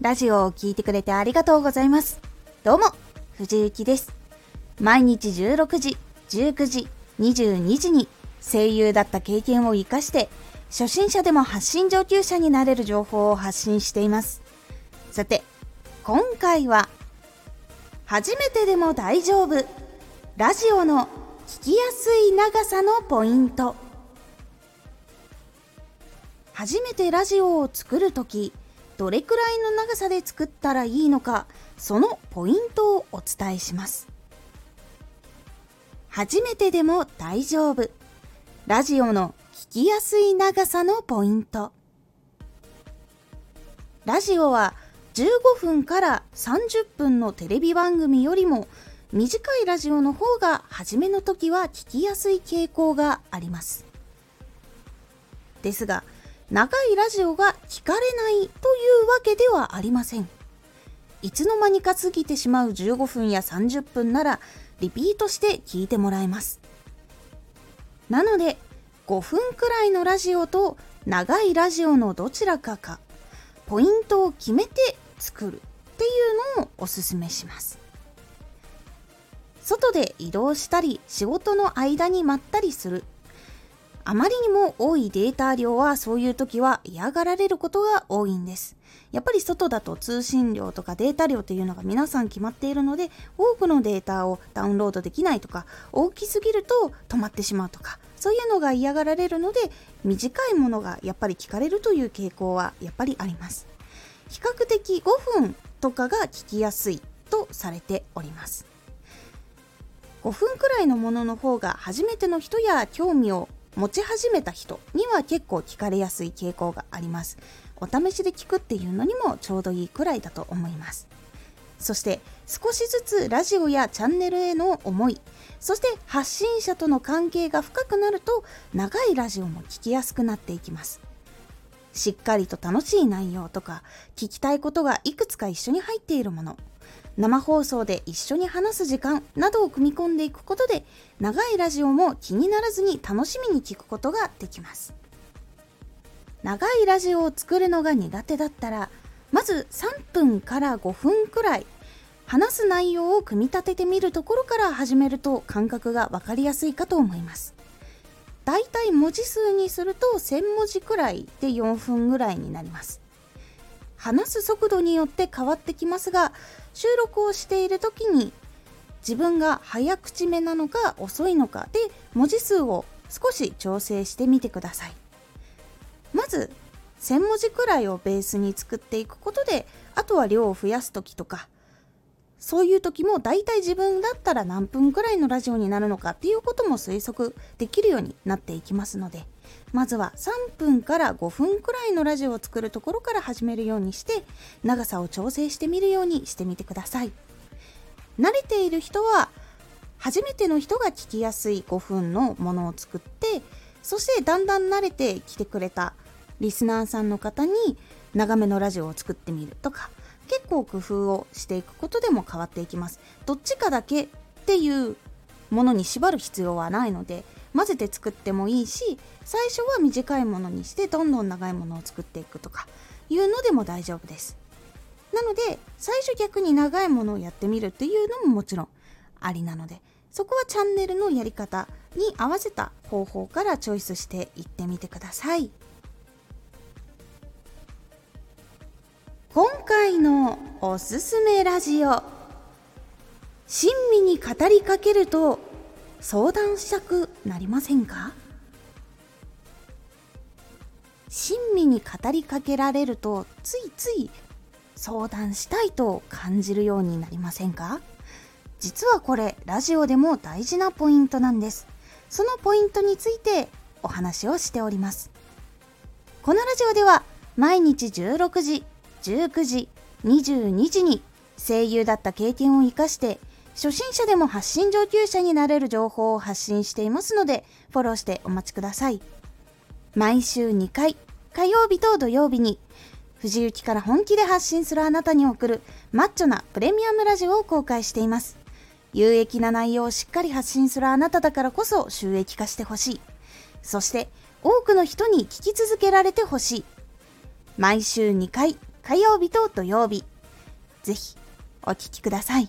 ラジオを聴いてくれてありがとうございます。どうも、藤幸です。毎日16時、19時、22時に声優だった経験を活かして、初心者でも発信上級者になれる情報を発信しています。さて、今回は、初めてでも大丈夫、ラジオの聞きやすい長さのポイント。初めてラジオを作るとき、どれくらいの長さで作ったらいいのか、そのポイントをお伝えします。初めてでも大丈夫。ラジオの聞きやすい長さのポイント。ラジオは15分から30分のテレビ番組よりも短いラジオの方が初めの時は聞きやすい傾向があります。ですが、長いラジオが聞かれないというわけではありません。いつの間にか過ぎてしまう15分や30分ならリピートして聞いてもらえます。なので、5分くらいのラジオと長いラジオのどちらかか、ポイントを決めて作るっていうのをおすすめします。外で移動したり仕事の間にまったりするあまりにも多いデータ量はそういう時は嫌がられることが多いんです。やっぱり外だと通信量とかデータ量というのが皆さん決まっているので多くのデータをダウンロードできないとか大きすぎると止まってしまうとかそういうのが嫌がられるので短いものがやっぱり聞かれるという傾向はやっぱりあります。比較的5分とかが聞きやすいとされております。5分くらいのものの方が初めての人や興味を持ち始めた人には結構聞かれやすい傾向があります。お試しで聞くっていうのにもちょうどいいくらいだと思います。そして少しずつラジオやチャンネルへの思いそして発信者との関係が深くなると長いラジオも聞きやすくなっていきます。しっかりと楽しい内容とか聞きたいことがいくつか一緒に入っているもの生放送で一緒に話す時間などを組み込んでいくことで長いラジオも気にならずに楽しみに聞くことができます。長いラジオを作るのが苦手だったらまず3分から5分くらい話す内容を組み立ててみるところから始めると感覚が分かりやすいかと思います。だいたい文字数にすると1000文字くらいで4分ぐらいになります。話す速度によって変わってきますが収録をしている時に自分が早口めなのか遅いのかで文字数を少し調整してみてください。まず1000文字くらいをベースに作っていくことであとは量を増やす時とかそういう時も大体自分だったら何分くらいのラジオになるのかっていうことも推測できるようになっていきますのでまずは3分から5分くらいのラジオを作るところから始めるようにして長さを調整してみるようにしてみてください。慣れている人は初めての人が聞きやすい5分のものを作ってそしてだんだん慣れてきてくれたリスナーさんの方に長めのラジオを作ってみるとか結構工夫をしていくことでも変わっていきます。どっちかだけっていうものに縛る必要はないので混ぜて作ってもいいし最初は短いものにしてどんどん長いものを作っていくとかいうのでも大丈夫です。なので最初逆に長いものをやってみるっていうのももちろんありなのでそこはチャンネルのやり方に合わせた方法からチョイスしていってみてください。今回のおすすめラジオ親身に語りかけると相談したくなりませんか？親身に語りかけられるとついつい相談したいと感じるようになりませんか？実はこれラジオでも大事なポイントなんです。そのポイントについてお話をしております。このラジオでは毎日16時19時22時に声優だった経験を生かして初心者でも発信上級者になれる情報を発信していますので、フォローしてお待ちください。毎週2回、火曜日と土曜日に、藤雪から本気で発信するあなたに送るマッチョなプレミアムラジオを公開しています。有益な内容をしっかり発信するあなただからこそ収益化してほしい。そして、多くの人に聞き続けられてほしい。毎週2回、火曜日と土曜日。ぜひ、お聴きください。